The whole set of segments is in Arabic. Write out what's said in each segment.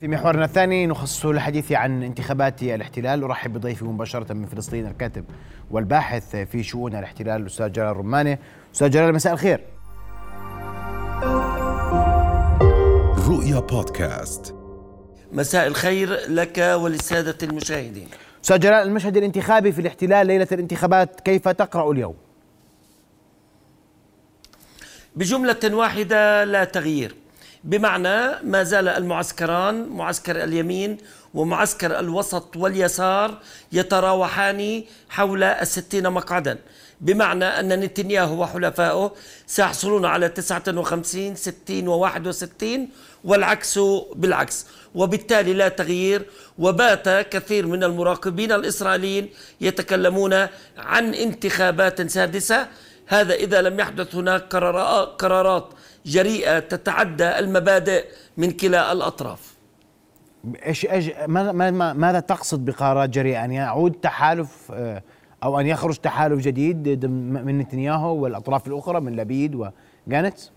في محورنا الثاني نخصصه للحديث عن انتخابات الاحتلال أرحب بضيفي مباشرة من فلسطين الكاتب والباحث في شؤون الاحتلال الأستاذ جلال رمانه أستاذ جلال مساء الخير. رؤيا بودكاست. مساء الخير لك وللسادة المشاهدين. أستاذ جلال المشهد الانتخابي في الاحتلال ليلة الانتخابات كيف تقرأ اليوم؟ بجملة واحدة لا تغيير. بمعنى ما زال المعسكران معسكر اليمين ومعسكر الوسط واليسار يتراوحان حول الستين مقعدا. بمعنى أن نتنياهو وحلفائه سيحصلون على 59 60 و61 والعكس بالعكس. وبالتالي لا تغيير وبات كثير من المراقبين الإسرائيليين يتكلمون عن انتخابات سادسة. هذا إذا لم يحدث هناك قرارات جريئة تتعدى المبادئ من كلا الأطراف. إيش إيش ماذا تقصد بقرارات جريئة؟ أن يعود تحالف آه، أو أن يخرج تحالف جديد من نتنياهو والأطراف الأخرى من لبيد وجانتس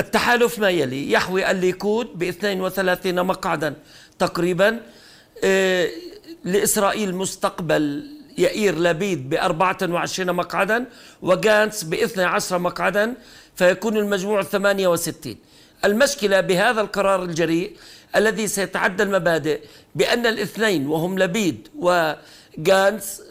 التحالف ما يلي يحوي الليكود ب 32 مقعدا تقريبا آه، لإسرائيل مستقبل يائير لبيد ب 24 مقعدا وجانس ب 12 مقعدا فيكون المجموع 68 المشكلة بهذا القرار الجريء الذي سيتعدى المبادئ بأن الاثنين وهم لبيد وجانس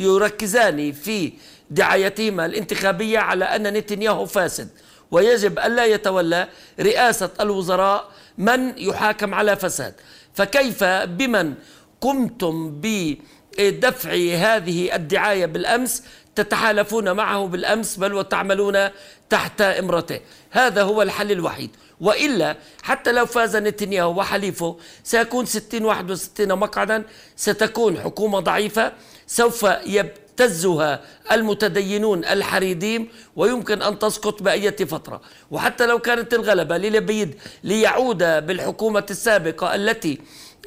يركزان في دعايتهما الانتخابية على أن نتنياهو فاسد ويجب ألا يتولى رئاسة الوزراء من يحاكم على فساد. فكيف بمن قمتم ب دفع هذه الدعاية بالأمس تتحالفون معه بالأمس بل وتعملون تحت إمرته. هذا هو الحل الوحيد. وإلا حتى لو فاز نتنياهو وحليفه سيكون 60 61 مقعدا ستكون حكومة ضعيفة سوف يبتزها المتدينون الحريديم ويمكن أن تسقط بأية فترة. وحتى لو كانت الغلبة للبيد ليعود بالحكومة السابقة التي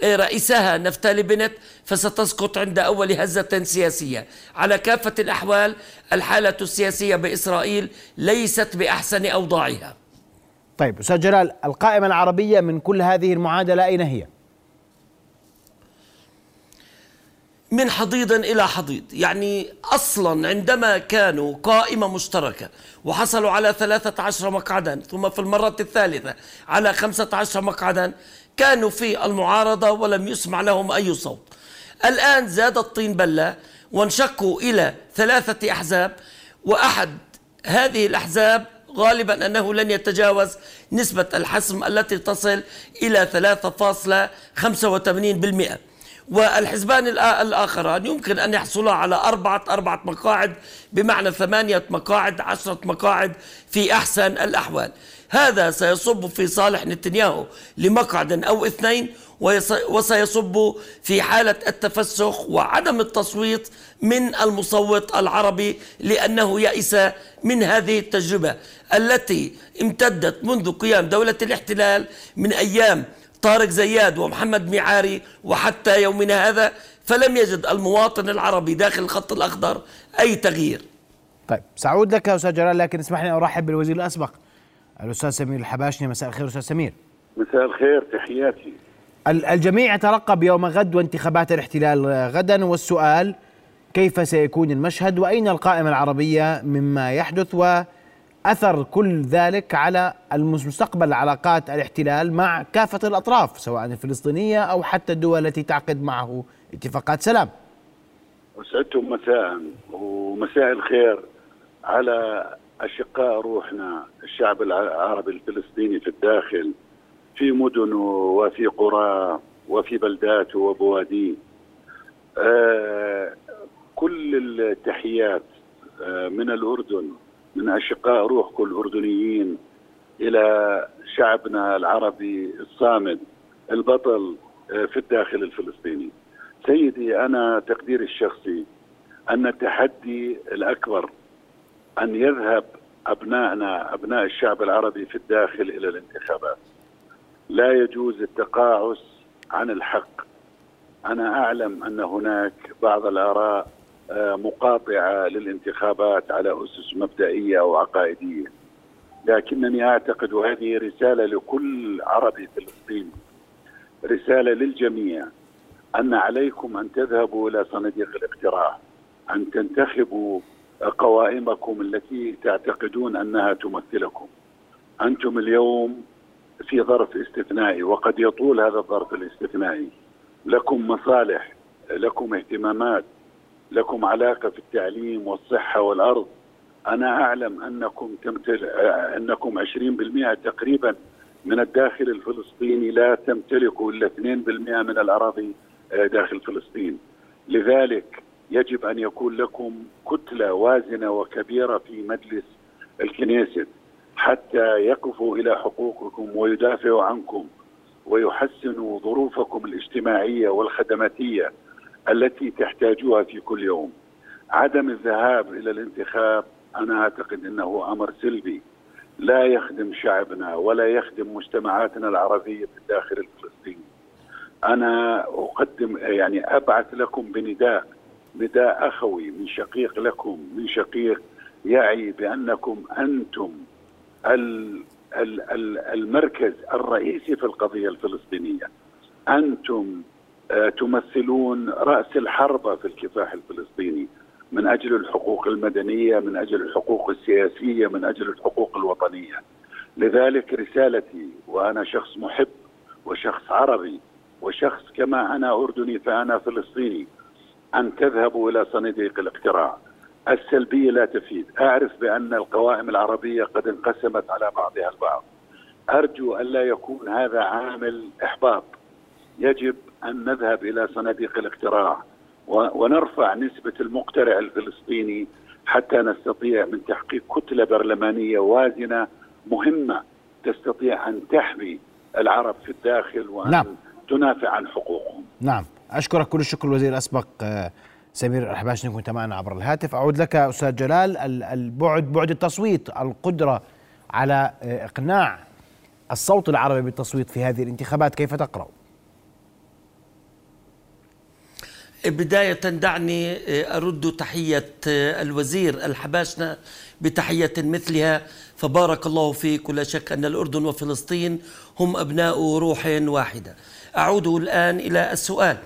رئيسها نفتالي بنت فستسقط عند أول هزة سياسية. على كافة الأحوال الحالة السياسية بإسرائيل ليست بأحسن أوضاعها. طيب أستاذ جلال القائمة العربية من كل هذه المعادلة أين هي؟ من حضيض إلى حضيض. يعني أصلا عندما كانوا قائمة مشتركة وحصلوا على 13 مقعدا ثم في المرة الثالثة على 15 مقعدا كانوا في المعارضة ولم يسمع لهم أي صوت. الآن زاد الطين بلة وانشقوا إلى ثلاثة أحزاب وأحد هذه الأحزاب غالبا أنه لن يتجاوز نسبة الحسم التي تصل إلى 3.85% والحزبان الآخران يمكن أن يحصلا على أربعة أربعة مقاعد بمعنى ثمانية مقاعد عشرة مقاعد في أحسن الأحوال. هذا سيصب في صالح نتنياهو لمقعد أو اثنين وسيصب في حالة التفسخ وعدم التصويت من المصوت العربي لأنه يئس من هذه التجربة التي امتدت منذ قيام دولة الاحتلال من أيام طارق زياد ومحمد ميعاري وحتى يومنا هذا فلم يجد المواطن العربي داخل الخط الأخضر أي تغيير. طيب سأعود لك أستاذ جلال لكن اسمح لي أن أرحب بالوزير الأسبق الأستاذ سمير الحباشني. مساء الخير أستاذ سمير. مساء الخير تحياتي. الجميع يترقب يوم غد وانتخابات الاحتلال غدا والسؤال كيف سيكون المشهد؟ وأين القائمة العربية مما يحدث؟ و أثر كل ذلك على المستقبل علاقات الاحتلال مع كافة الأطراف سواء الفلسطينية أو حتى الدول التي تعقد معه اتفاقات سلام. وسعدتم مساء ومساء الخير على أشقاء روحنا الشعب العربي الفلسطيني في الداخل في مدنه وفي قرى وفي بلداته وبواديه. آه كل التحيات آه من الأردن من أشقاء روحكم الأردنيين إلى شعبنا العربي الصامد البطل آه، في الداخل الفلسطيني. سيدي أنا تقديري الشخصي أن التحدي الأكبر أن يذهب أبنائنا أبناء الشعب العربي في الداخل إلى الانتخابات. لا يجوز التقاعس عن الحق. أنا أعلم أن هناك بعض الآراء مقاطعة للانتخابات على أسس مبدئية أو عقائديه لكنني أعتقد وهذه رسالة لكل عربي فلسطيني رسالة للجميع أن عليكم أن تذهبوا إلى صناديق الاقتراع أن تنتخبوا قوائمكم التي تعتقدون أنها تمثلكم. أنتم اليوم في ظرف استثنائي وقد يطول هذا الظرف الاستثنائي. لكم مصالح لكم اهتمامات لكم علاقة في التعليم والصحة والأرض. أنا أعلم أنكم تمتل أنكم 20% تقريبا من الداخل الفلسطيني لا تمتلكوا إلا 2% من الأراضي داخل فلسطين. لذلك يجب أن يكون لكم كتلة وازنة وكبيرة في مجلس الكنيست حتى يقفوا إلى حقوقكم ويدافعوا عنكم ويحسنوا ظروفكم الاجتماعية والخدماتية. التي تحتاجوها في كل يوم. عدم الذهاب إلى الانتخاب أنا أعتقد إنه أمر سلبي لا يخدم شعبنا ولا يخدم مجتمعاتنا العربية في الداخل الفلسطيني. أنا أقدم يعني أبعث لكم بنداء نداء أخوي من شقيق لكم من شقيق يعي بأنكم أنتم المركز الرئيسي في القضية الفلسطينية. أنتم تمثلون رأس الحربه في الكفاح الفلسطيني من أجل الحقوق المدنية، من أجل الحقوق السياسية، من أجل الحقوق الوطنية. لذلك رسالتي وأنا شخص محب وشخص عربي وشخص كما أنا أردني فأنا فلسطيني أن تذهبوا إلى صناديق الاقتراع. السلبية لا تفيد، أعرف بأن القوائم العربية قد انقسمت على بعضها البعض. أرجو الا يكون هذا عامل إحباط. يجب أن نذهب إلى صناديق الاقتراع ونرفع نسبة المقترع الفلسطيني حتى نستطيع من تحقيق كتلة برلمانية وازنة مهمة تستطيع أن تحمي العرب في الداخل وأن نعم. تنافع عن حقوقهم. نعم، أشكرك كل الشكر الوزير الأسبق آه، سمير الحباش كنت معنا عبر الهاتف، أعود لك أستاذ جلال البعد بعد التصويت، القدرة على آه، إقناع الصوت العربي بالتصويت في هذه الانتخابات كيف تقرأ؟ بداية دعني آه، أرد تحية آه، الوزير الحباشنة بتحية مثلها. فبارك الله فيك ولا شك أن الأردن وفلسطين هم أبناء روح واحدة. أعود الآن إلى السؤال.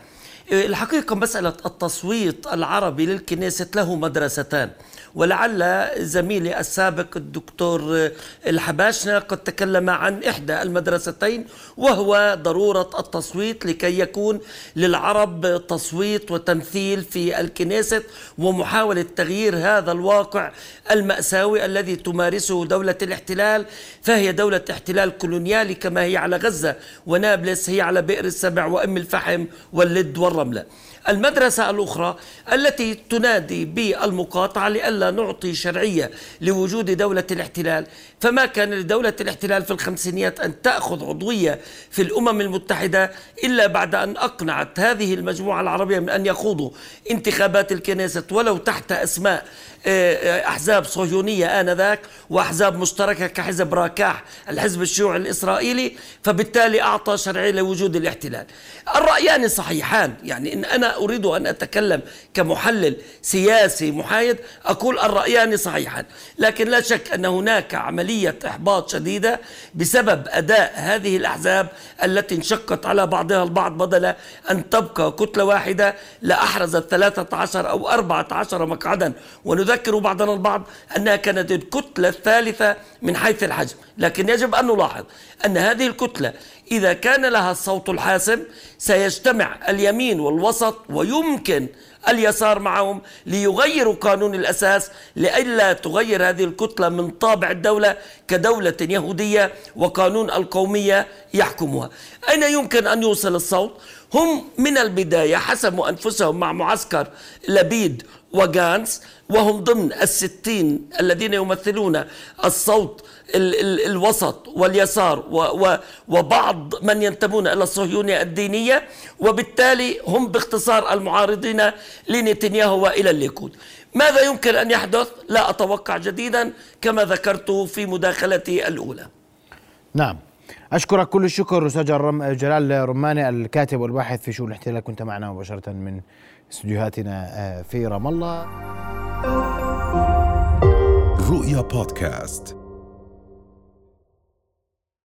الحقيقة مسألة التصويت العربي للكنيسة له مدرستان ولعل زميلي السابق الدكتور الحباشنة قد تكلم عن إحدى المدرستين وهو ضرورة التصويت لكي يكون للعرب تصويت وتمثيل في الكنيست ومحاولة تغيير هذا الواقع المأساوي الذي تمارسه دولة الاحتلال. فهي دولة احتلال كولونيالي كما هي على غزة ونابلس هي على بئر السبع وأم الفحم واللد والرملة المدرسة الأخرى التي تنادي بالمقاطعة لئلا نعطي شرعية لوجود دولة الاحتلال فما كان لدولة الاحتلال في الخمسينيات أن تأخذ عضوية في الأمم المتحدة إلا بعد أن أقنعت هذه المجموعة العربية من أن يخوضوا انتخابات الكنيسة ولو تحت أسماء آه، آه، أحزاب صهيونية آنذاك وأحزاب مشتركة كحزب راكاح الحزب الشيوعي الإسرائيلي فبالتالي أعطى شرعية لوجود الاحتلال. الرأيان صحيحان يعني إن أنا أريد أن أتكلم كمحلل سياسي محايد أقول الرايان صحيحان، لكن لا شك أن هناك عملية إحباط شديدة بسبب أداء هذه الأحزاب التي انشقت على بعضها البعض بدل أن تبقى كتلة واحدة لأحرزت 13 أو 14 مقعدا. ونذكر بعضنا البعض أنها كانت الكتلة الثالثة من حيث الحجم لكن يجب أن نلاحظ أن هذه الكتلة إذا كان لها الصوت الحاسم سيجتمع اليمين والوسط ويمكن اليسار معهم ليغيروا قانون الأساس لئلا تغير هذه الكتلة من طابع الدولة كدولة يهودية وقانون القومية يحكمها أين يمكن أن يوصل الصوت؟ هم من البداية حسموا أنفسهم مع معسكر لبيد وغانس وهم ضمن الستين الذين يمثلون الصوت ال ال الوسط واليسار و و وبعض من ينتمون إلى الصهيونية الدينية وبالتالي هم باختصار المعارضين لنتنياهو وإلى الليكود. ماذا يمكن أن يحدث؟ لا أتوقع جديدا كما ذكرت في مداخلتي الأولى. نعم. أشكرك كل الشكر أستاذ جلال رماني الكاتب والباحث في شؤون الاحتلال. كنت معنا مباشرة من استديوهاتنا آه، في رام الله. رؤيا بودكاست.